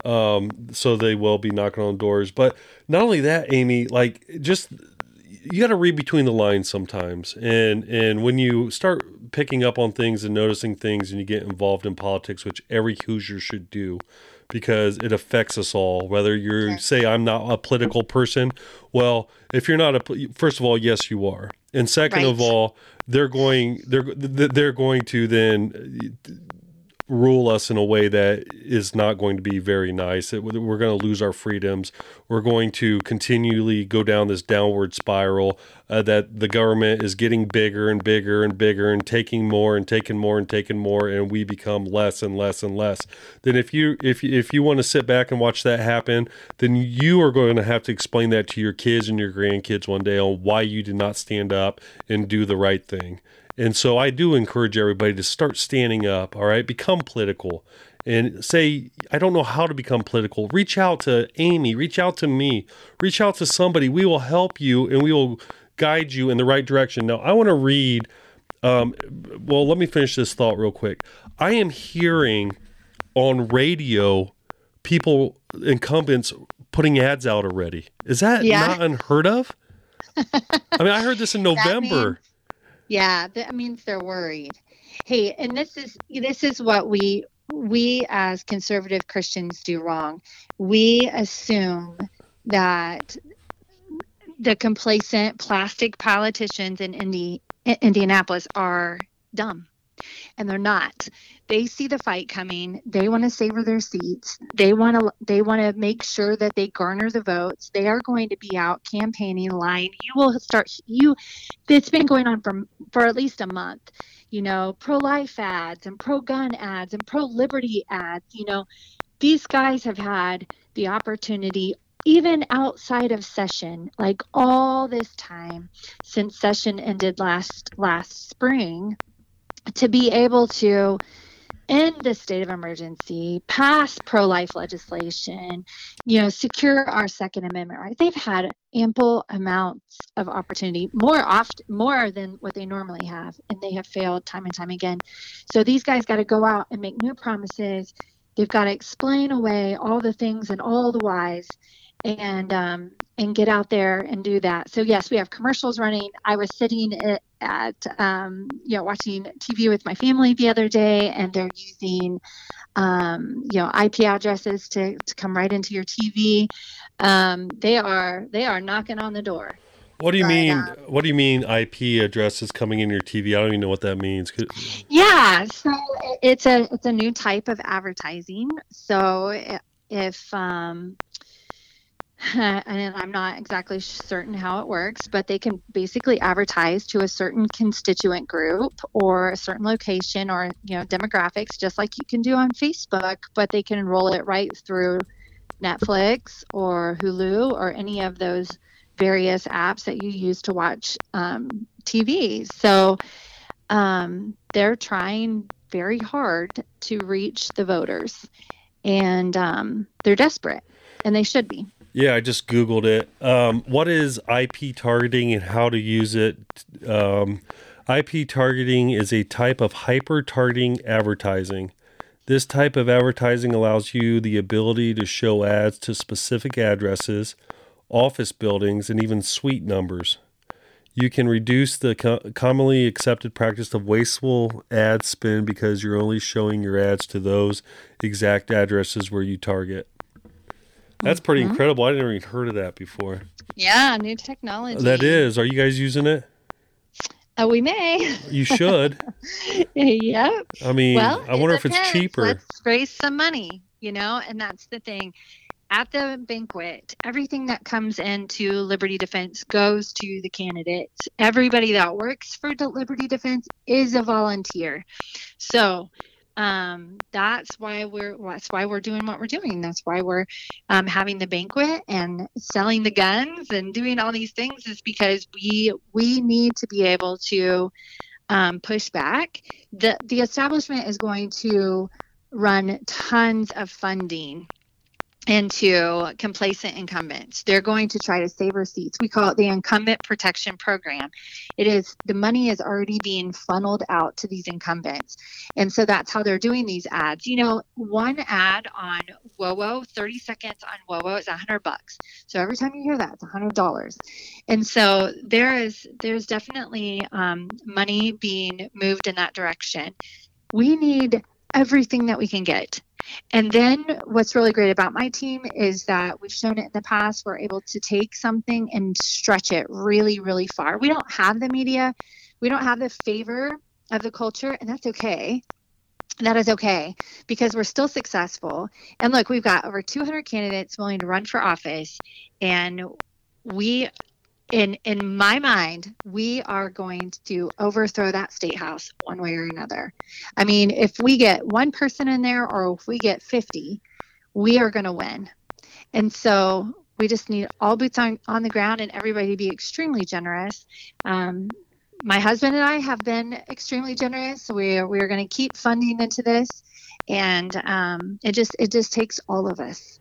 um so they will be knocking on doors but not only that amy like just you got to read between the lines sometimes and and when you start picking up on things and noticing things and you get involved in politics which every hoosier should do because it affects us all. Whether you say i'm not a political person well if you're not a first of all yes you are. And second of all they're going they're they're going to then rule us in a way that is not going to be very nice. It, we're going to lose our freedoms. We're going to continually go down this downward spiral uh, that the government is getting bigger and bigger and bigger and taking more and taking more and taking more, and we become less and less and less. Then if you if if you want to sit back and watch that happen, then you are going to have to explain that to your kids and your grandkids one day on why you did not stand up and do the right thing. And so I do encourage everybody to start standing up, all right? Become political and say, I don't know how to become political. Reach out to Amy, reach out to me, reach out to somebody. We will help you and we will guide you in the right direction. Now, I want to read, um, well, let me finish this thought real quick. I am hearing on radio people, incumbents, putting ads out already. Is that Yeah. not unheard of? <laughs> I mean, I heard this in November. Yeah, that means they're worried. Hey, and this is this is what we we as conservative Christians do wrong. We assume that the complacent plastic politicians in Indi- Indianapolis are dumb. And they're not. They see the fight coming. They want to savor their seats. They want to they want to make sure that they garner the votes. They are going to be out campaigning line. You will start you it's been going on for for at least a month. You know, pro-life ads and pro-gun ads and pro-liberty ads, you know, these guys have had the opportunity even outside of session like all this time since session ended last last spring to be able to end the state of emergency pass pro-life legislation you know secure our second amendment right they've had ample amounts of opportunity more often more than what they normally have and they have failed time and time again so these guys got to go out and make new promises they've got to explain away all the things and all the whys and um, and get out there and do that. So yes, we have commercials running. I was sitting at, at um, you know watching TV with my family the other day, and they're using um, you know IP addresses to, to come right into your TV. Um, they are they are knocking on the door. What do you But, mean? uh, what do you mean? IP addresses coming in your TV? I don't even know what that means. Yeah, so it's a it's a new type of advertising. So if um, <laughs> and I'm not exactly certain how it works, but they can basically advertise to a certain constituent group or a certain location or you know demographics, just like you can do on Facebook. But they can roll it right through Netflix or Hulu or any of those various apps that you use to watch um, TV. So um, they're trying very hard to reach the voters, and um, they're desperate, and they should be. Yeah, I just Googled it. Um, what is IP targeting and how to use it? Um, IP targeting is a type of hyper targeting advertising This type of advertising allows you the ability to show ads to specific addresses, office buildings, and even suite numbers. You can reduce the co- commonly accepted practice of wasteful ad spend because you're only showing your ads to those exact addresses where you target. That's pretty Mhm. incredible. I never even heard of that before. Yeah, new technology. That is. Are you guys using it? Uh, we may. You should. <laughs> yep. I mean, Well, I wonder if it's cheaper. Let's raise some money, you know, and that's the thing. At the banquet, everything that comes into Liberty Defense goes to the candidates. Everybody that works for the Liberty Defense is a volunteer. So um, that's why we're that's why we're doing what we're doing. That's why we're um, having the banquet and selling the guns and doing all these things is because we we need to be able to um, push back. The the establishment is going to run tons of funding into complacent incumbents. They're going to try to save our seats. We call it the incumbent protection program. It is the money is already being funneled out to these incumbents. And so that's how they're doing these ads. You know, one ad on WoWo, 30 seconds on WoWo is 100 bucks. So every time you hear that, it's a $100. And so there is there's definitely um, money being moved in that direction. We need everything that we can get. And then what's really great about my team is that we've shown it in the past. We're able to take something and stretch it really, really far. We don't have the media, we don't have the favor of the culture, and that's okay. That is okay because we're still successful. And look, we've got over 200 candidates willing to run for office, and we in in my mind we are going to overthrow that state house one way or another. I mean if we get one person in there or if we get 50 we are going to win. And so we just need all boots on, on the ground and everybody to be extremely generous. Um, my husband and i have been extremely generous. We are, we are going to keep funding into this. And um, it just it just takes all of us.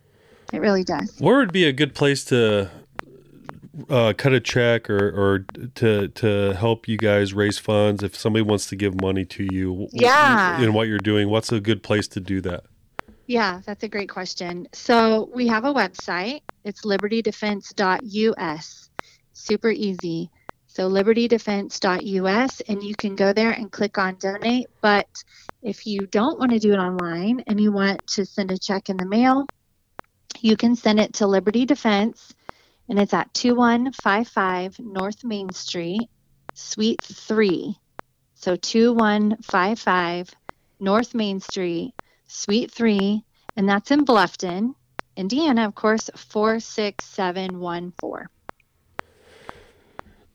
It really does. Where would be a good place to uh, cut a check or, or to to help you guys raise funds if somebody wants to give money to you? Yeah. In what you're doing, what's a good place to do that? Yeah, that's a great question. So we have a website. It's libertydefense.us. Super easy. So libertydefense.us, and you can go there and click on donate. But if you don't want to do it online and you want to send a check in the mail, you can send it to Liberty Defense, and it's at 2155 North Main Street, Suite 3. So 2155 North Main Street, Suite 3, and that's in Bluffton, Indiana, of course, 46714.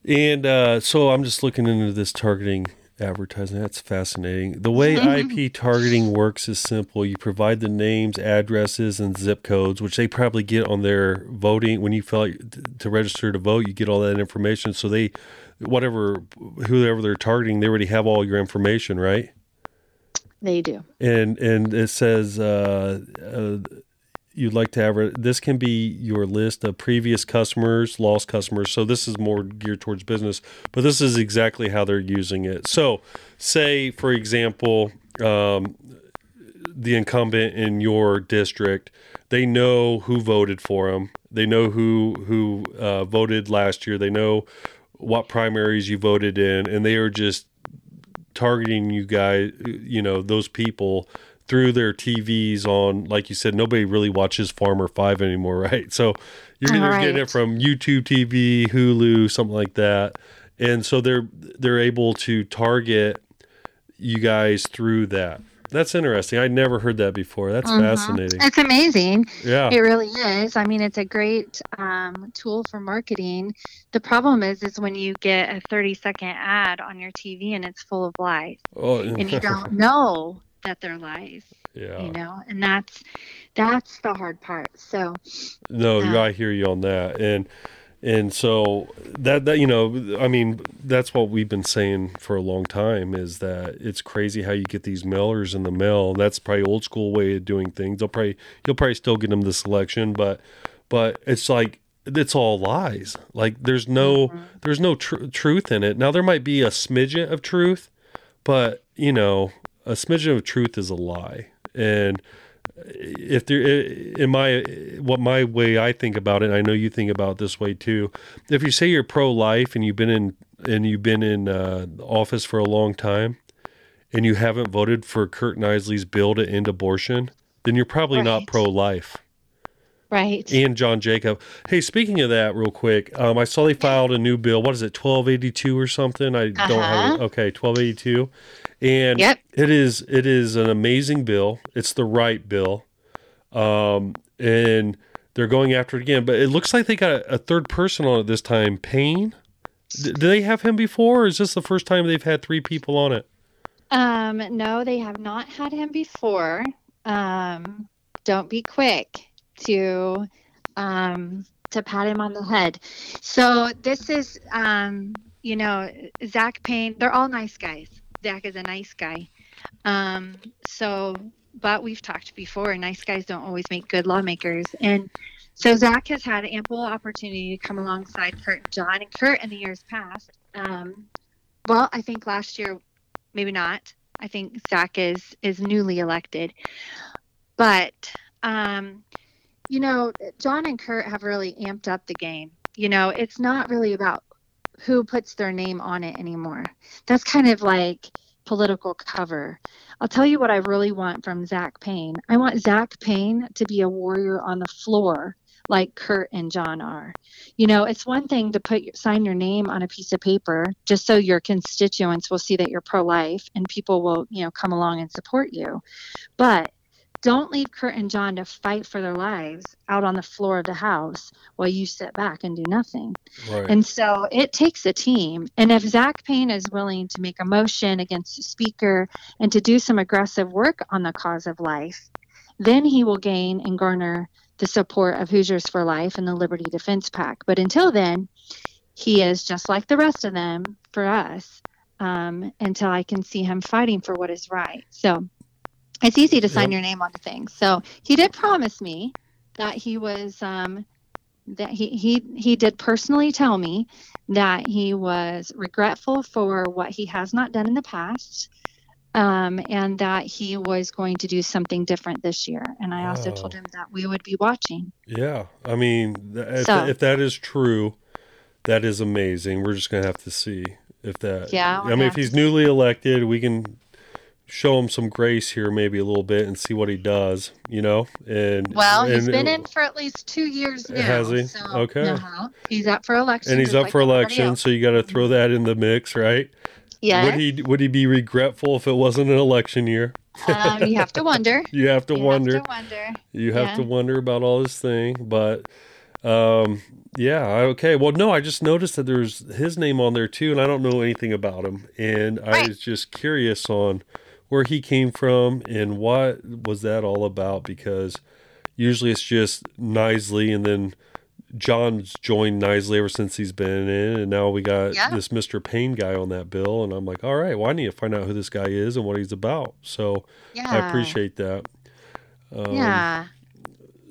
And uh, so I'm just looking into this targeting advertising. That's fascinating. The way IP <laughs> targeting works is simple. You provide the names, addresses, and zip codes, which they probably get on their voting. When you fill out to register to vote, you get all that information. So they, whatever, whoever they're targeting, they already have all your information, right? They do. and and it says uh, uh, you'd like to have this can be your list of previous customers lost customers. So this is more geared towards business but this is exactly how they're using it. So say for example um, the incumbent in your district they know who voted for them they know who who uh, voted last year. They know what primaries you voted in and they are just targeting you guys, you know, those people through their TVs on, like you said, nobody really watches Farmer Five anymore, <laughs> right? So you're either getting it from YouTube TV, Hulu, something like that, and so they're they're able to target you guys through that. That's interesting. I never heard that before. That's Mhm. fascinating. It's amazing. Yeah. It really is. I mean, it's a great um, tool for marketing. The problem is, is when you get a 30 second ad on your TV and it's full of lies, Oh, and you don't <laughs> know that they're lies. yeah. You know, and that's that's the hard part. So No, Yeah. Um, I hear you on that, and and so that that you know, I mean, that's what we've been saying for a long time is that it's crazy how you get these mailers in the mail. That's probably old school way of doing things. They'll probably you'll probably still get them the selection, but but it's like it's all lies. Like there's no mm-hmm. there's no tr- truth in it. Now there might be a smidgen of truth, but you know, a smidgen of truth is a lie. And if there, in my, what my way I think about it, I know you think about it this way too. If you say you're pro life and you've been in, and you've been in uh, office for a long time and you haven't voted for Curt Nisly's bill to end abortion, then you're probably right. not pro life. Right. And John Jacob. Hey, speaking of that, real quick, um, I saw they filed a new bill. What is it, 1282 or something? I uh-huh. don't have it. Uh-huh. Okay, 1282. And yep. it is it is an amazing bill. It's the right bill. Um, and they're going after it again. But it looks like they got a, a third person on it this time. Payne. D- do they have him before, or is this the first time they've had three people on it? Um, no, they have not had him before. Um, don't be quick to um, to pat him on the head. So this is, um, you know, Zach Payne. They're all nice guys. Zach is a nice guy. Um, so, but we've talked before. Nice guys don't always make good lawmakers, and so Zach has had ample opportunity to come alongside Curt and John. And Curt, in the years past, um, well, I think last year, maybe not. I think Zach is is newly elected, but um, you know, John and Curt have really amped up the game. You know, it's not really about who puts their name on it anymore. That's kind of like political cover. I'll tell you what I really want from Zach Payne. I want Zach Payne to be a warrior on the floor like Curt and John are. You know, it's one thing to put sign your name on a piece of paper just so your constituents will see that you're pro-life and people will, you know, come along and support you. But don't leave Curt and John to fight for their lives out on the floor of the house while you sit back and do nothing. Right. And so it takes a team. And if Zach Payne is willing to make a motion against the speaker and to do some aggressive work on the cause of life, then he will gain and garner the support of Hoosiers for Life and the Liberty Defense Pack. But until then, he is just like the rest of them for us um, until I can see him fighting for what is right. So it's easy to sign yep. your name onto things. So he did promise me that he was um, that he he he did personally tell me that he was regretful for what he has not done in the past. Um, and that he was going to do something different this year. And I also oh. told him that we would be watching. Yeah. I mean, if, so, if that is true, that is amazing. We're just going to have to see if that. Yeah. I mean, if he's newly elected, we can show him some grace here maybe a little bit and see what he does you know? And well he's been in for at least two years now has he? so, okay. uh-huh. he's up for election and he's up like for election so you got to throw that in the mix right? Yeah would he would he be regretful if it wasn't an election year? Um, you have to wonder. <laughs> You have to you wonder. have to wonder. You have yeah. to wonder about all this thing but um yeah okay well no i just noticed that there's his name on there too and i don't know anything about him and right. i was just curious on where he came from and what was that all about because usually it's just Nisly and then John's joined Nisly ever since he's been in, and now we got yeah. this Mr. Payne guy on that bill, and I'm like, all right, well, I need to find out who this guy is and what he's about. So yeah. I appreciate that. Um, yeah.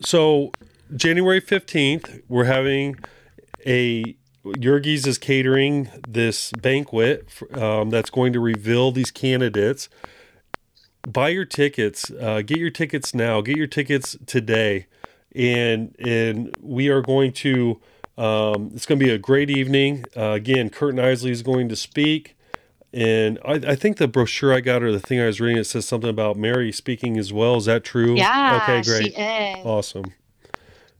So January 15th, we're having a Yergy's is catering this banquet um, that's going to reveal these candidates buy your tickets. Uh, get your tickets now. Get your tickets today, and and we are going to. Um, it's going to be a great evening. Uh, again, Curt Nisly is going to speak, and I, I, think the brochure I got or the thing I was reading it says something about Mary speaking as well. Is that true? Yeah. Okay, great. Awesome.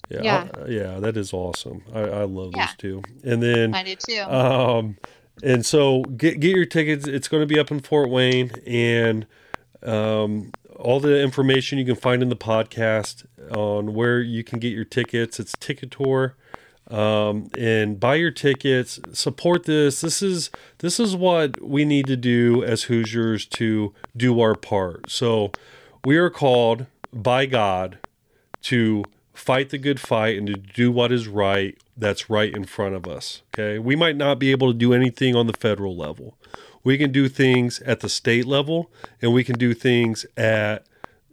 Yeah, yeah, I, yeah, that is awesome. I, I love yeah. those two. And then I do too. Um, and so get get your tickets. It's going to be up in Fort Wayne, and um, all the information you can find in the podcast on where you can get your tickets. It's Ticketor. Um, and buy your tickets. Support this. This is this is what we need to do as Hoosiers to do our part. So we are called by God to fight the good fight and to do what is right that's right in front of us. Okay. We might not be able to do anything on the federal level we can do things at the state level and we can do things at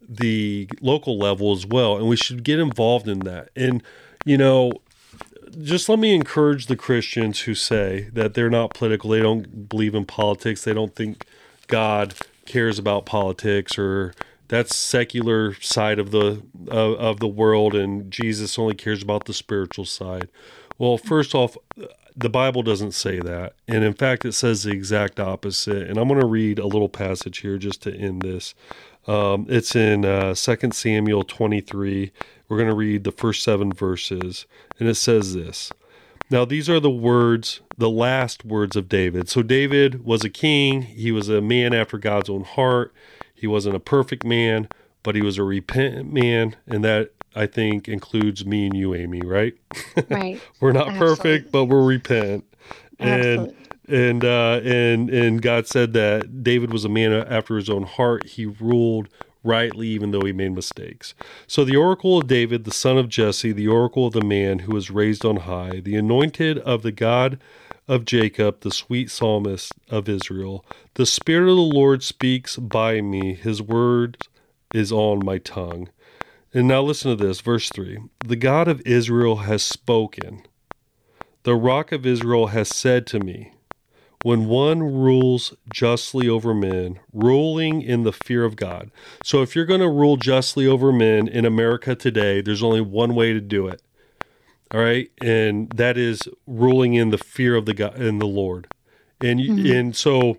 the local level as well. And we should get involved in that. And, you know, just let me encourage the Christians who say that they're not political, they don't believe in politics, they don't think God cares about politics or that's secular side of the of, of the world and Jesus only cares about the spiritual side. Well, first off, the Bible doesn't say that. And in fact, it says the exact opposite. And I'm going to read a little passage here just to end this. Um, it's in uh, 2 Samuel 23. We're going to read the first seven verses. And it says this Now, these are the words, the last words of David. So, David was a king, he was a man after God's own heart. He wasn't a perfect man, but he was a repentant man. And that I think includes me and you, Amy, right? <laughs> Right. we're not Absolutely. perfect, but we're repent. And and uh, and and God said that David was a man after his own heart. He ruled rightly, even though he made mistakes. So the oracle of David, the son of Jesse, the oracle of the man who was raised on high, the anointed of the God of Jacob, the sweet psalmist of Israel. The Spirit of the Lord speaks by me, his word is on my tongue. And now listen to this, verse 3. The God of Israel has spoken. The rock of Israel has said to me, when one rules justly over men, ruling in the fear of God. So, if you're going to rule justly over men in America today, there's only one way to do it. All right, and that is ruling in the fear of the God and the Lord. And mm-hmm. and so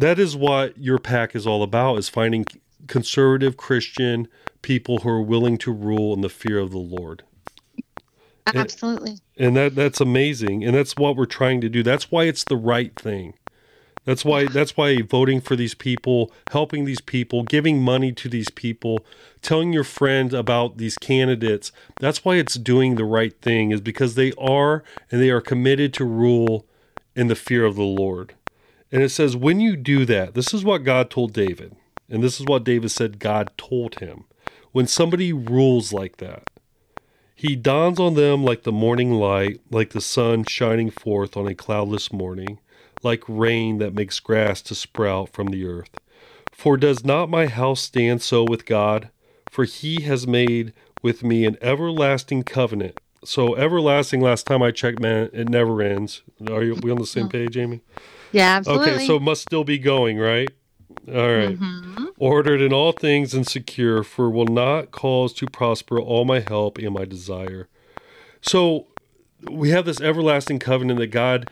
that is what your pack is all about: is finding conservative Christian people who are willing to rule in the fear of the Lord. Absolutely. And, and that that's amazing. And that's what we're trying to do. That's why it's the right thing. That's why that's why voting for these people, helping these people, giving money to these people, telling your friends about these candidates, that's why it's doing the right thing is because they are and they are committed to rule in the fear of the Lord. And it says when you do that, this is what God told David. And this is what David said God told him. When somebody rules like that, he dawns on them like the morning light, like the sun shining forth on a cloudless morning, like rain that makes grass to sprout from the earth. For does not my house stand so with God? For he has made with me an everlasting covenant. So everlasting. Last time I checked, man, it never ends. Are you, we on the same page, Amy? Yeah, absolutely. Okay, so it must still be going, right? All right. mm-hmm. Ordered in all things and secure, for will not cause to prosper all my help and my desire. So we have this everlasting covenant that God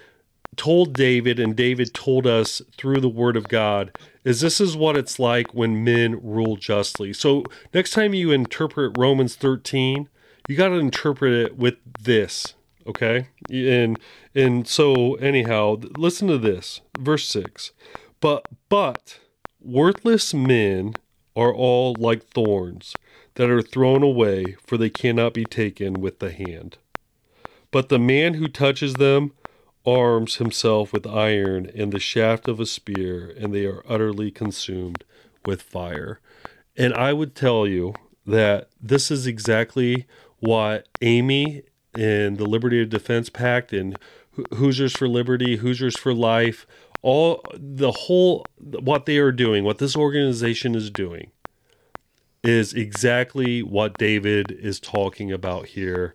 told David, and David told us through the word of God, is this is what it's like when men rule justly. So next time you interpret Romans 13, you got to interpret it with this, okay? And and so anyhow, listen to this. Verse 6. But but Worthless men are all like thorns that are thrown away, for they cannot be taken with the hand. But the man who touches them arms himself with iron and the shaft of a spear, and they are utterly consumed with fire. And I would tell you that this is exactly what Amy and the Liberty of Defense Pact and Hoosiers for Liberty, Hoosiers for Life, all the whole what they are doing, what this organization is doing is exactly what David is talking about here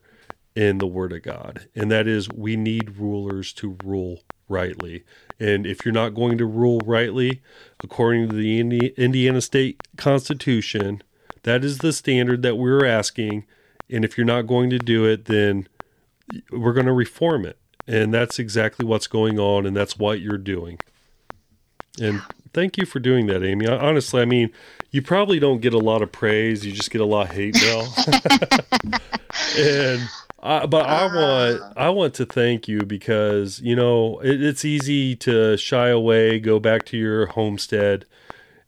in the word of God. And that is we need rulers to rule rightly. And if you're not going to rule rightly according to the Indiana State Constitution, that is the standard that we're asking. And if you're not going to do it, then we're going to reform it. And that's exactly what's going on, and that's what you're doing. And thank you for doing that, Amy. Honestly, I mean, you probably don't get a lot of praise; you just get a lot of hate now. <laughs> and I, but I want. I want to thank you because you know it, it's easy to shy away, go back to your homestead,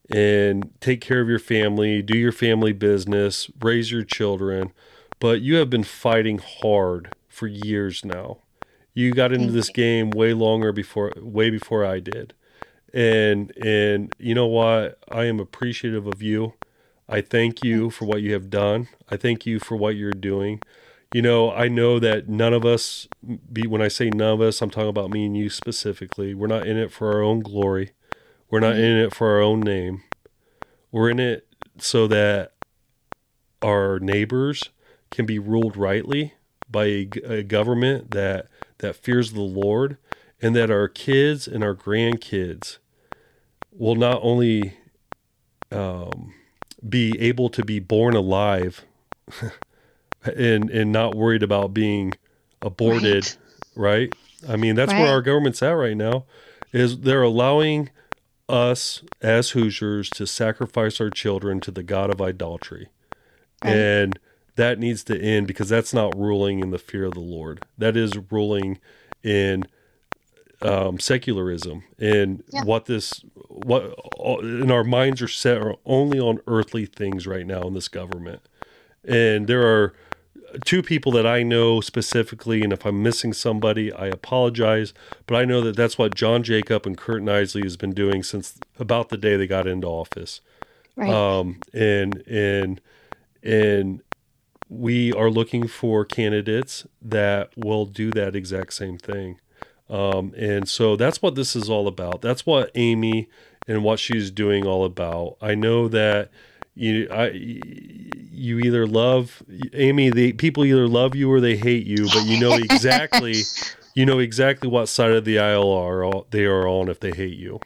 and take care of your family, do your family business, raise your children. But you have been fighting hard for years now. You got into this game way longer before, way before I did. And and you know what? I am appreciative of you. I thank you for what you have done. I thank you for what you're doing. You know, I know that none of us be when I say none of us, I'm talking about me and you specifically. We're not in it for our own glory. We're not mm-hmm. in it for our own name. We're in it so that our neighbors can be ruled rightly by a, a government that that fears the Lord, and that our kids and our grandkids will not only um, be able to be born alive <laughs> and and not worried about being aborted, right? I mean, that's where our government's at right now. Is they're allowing us as Hoosiers to sacrifice our children to the god of idolatry, Right. and that needs to end because that's not ruling in the fear of the Lord. That is ruling in um, secularism and Yeah. what this what and our minds are set are only on earthly things right now in this government and there are two people that I know specifically and if I'm missing somebody I apologize but I know that that's what John Jacob and Curt Nisly has been doing since about the day they got into office Right. um, and and and we are looking for candidates that will do that exact same thing. Um, and so that's what this is all about. That's what Amy and what she's doing all about. I know that you I you either love Amy. The people either love you or they hate you, but you know exactly <laughs> you know exactly what side of the aisle are they are on if they hate you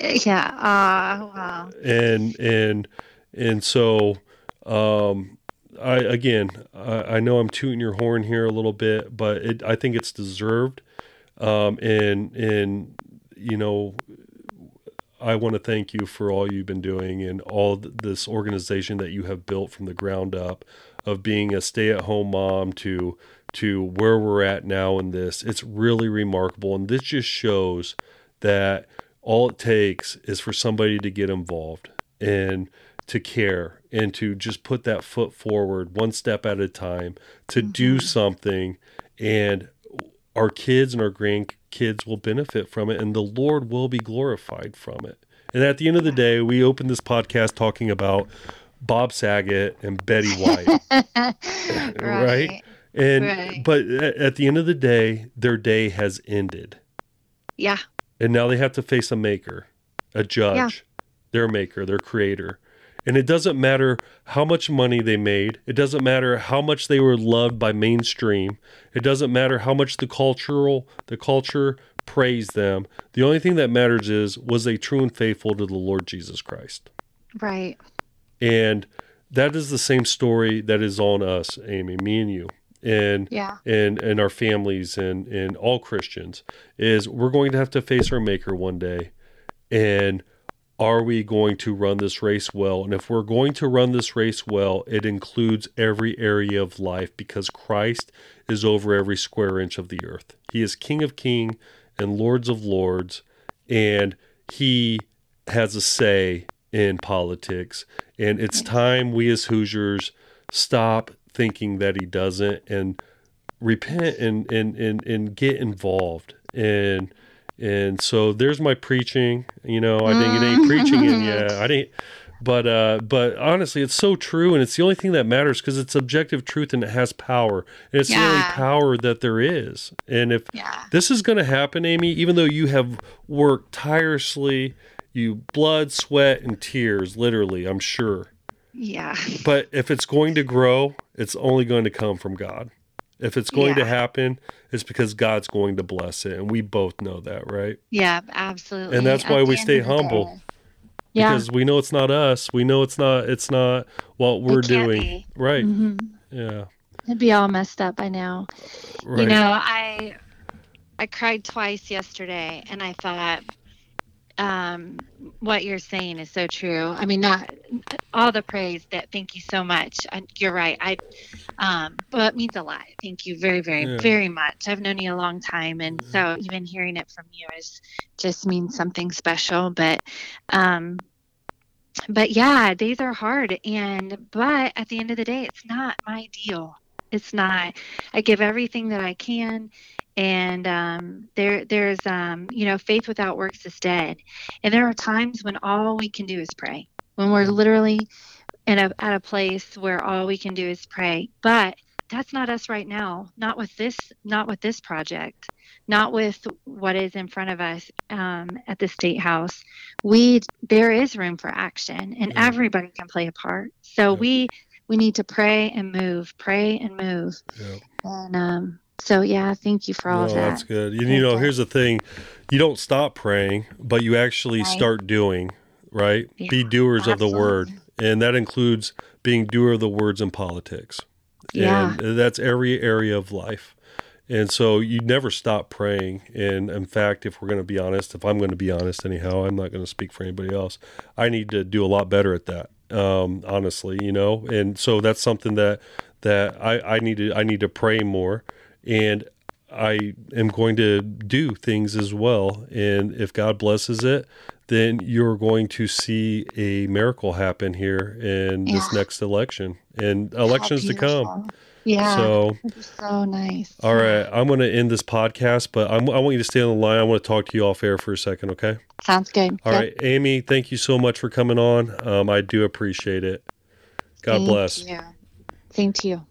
yeah. Uh, wow. and and and so um i again I, I know i'm tooting your horn here a little bit but it i think it's deserved. Um and and you know i want to thank you for all you've been doing and all th- this organization that you have built from the ground up of being a stay-at-home mom to to where we're at now in this. It's really remarkable and this just shows that all it takes is for somebody to get involved. And to care and to just put that foot forward one step at a time to do mm-hmm. something and our kids and our grandkids will benefit from it and the lord will be glorified from it and at the end of the day we open this podcast talking about bob saget and betty white <laughs> right? and Right. but at at the end of the day their day has ended Yeah. and now they have to face a maker, a judge, their maker, their creator. And it doesn't matter how much money they made. It doesn't matter how much they were loved by mainstream. It doesn't matter how much the cultural the culture praised them. The only thing that matters is was they true and faithful to the Lord Jesus Christ. Right. And that is the same story that is on us, Amy, me and you. And Yeah. and and our families and and all Christians is we're going to have to face our maker one day and are we going to run this race well? And if we're going to run this race well it includes every area of life because Christ is over every square inch of the earth. He is king of king and lords of lords and he has a say in politics. And it's time we as Hoosiers stop thinking that he doesn't and repent and and and, and get involved. And and so there's my preaching you know i think it ain't preaching in yeah <laughs> i didn't but uh but honestly it's so true and it's the only thing that matters because it's objective truth and it has power and it's the only power that there is and if Yeah. this is going to happen amy even though you have worked tirelessly you blood sweat and tears literally i'm sure Yeah. but if it's going to grow, it's only going to come from God. If it's going to happen, it's because God's going to bless it. And we both know that, right? Yeah. Absolutely. And that's At why we stay humble. Yeah. Because we know it's not us. We know it's not it's not what we're doing. be. Right. hmm Yeah. It'd be all messed up by now. Right. You know, I I cried twice yesterday, and I thought, um, what you're saying is so true. I mean, not all the praise that. Thank you so much. I, you're right. I, um, but it means a lot. Thank you very, very, Yeah. very much. I've known you a long time, and so even hearing it from you is just means something special. But, um, but yeah, days are hard, and but at the end of the day, it's not my deal. It's not. I give everything that I can, and um, there, there's, um, you know, faith without works is dead. And there are times when all we can do is pray. When we're literally in a at a place where all we can do is pray. But that's not us right now. Not with this. Not with this project. Not with what is in front of us um, at the state house. We there is room for action, and Yeah. everybody can play a part. So Yeah. we we need to pray and move, pray and move. Yeah. And um, so, yeah, thank you for all No, of that. that's good. You, you know, here's the thing: you don't stop praying, but you actually Right. start doing. right? Yeah, Be doers of the word. And that includes being doer of the words in politics. Yeah. And that's every area of life. And so you never stop praying. And in fact, if we're going to be honest, if I'm going to be honest anyhow, I'm not going to speak for anybody else. I need to do a lot better at that. Um, honestly, you know, and so that's something that that I, I need to I need to pray more. And I am going to do things as well. And if God blesses it, then you're going to see a miracle happen here in this next election. And elections to come. Yeah. So, so nice. all right, I'm going to end this podcast, but I'm, I want you to stay on the line. I want to talk to you off air for a second, okay? Sounds good. All Yep. right, Amy, thank you so much for coming on. Um, I do appreciate it. God Thank bless. you. Same to you.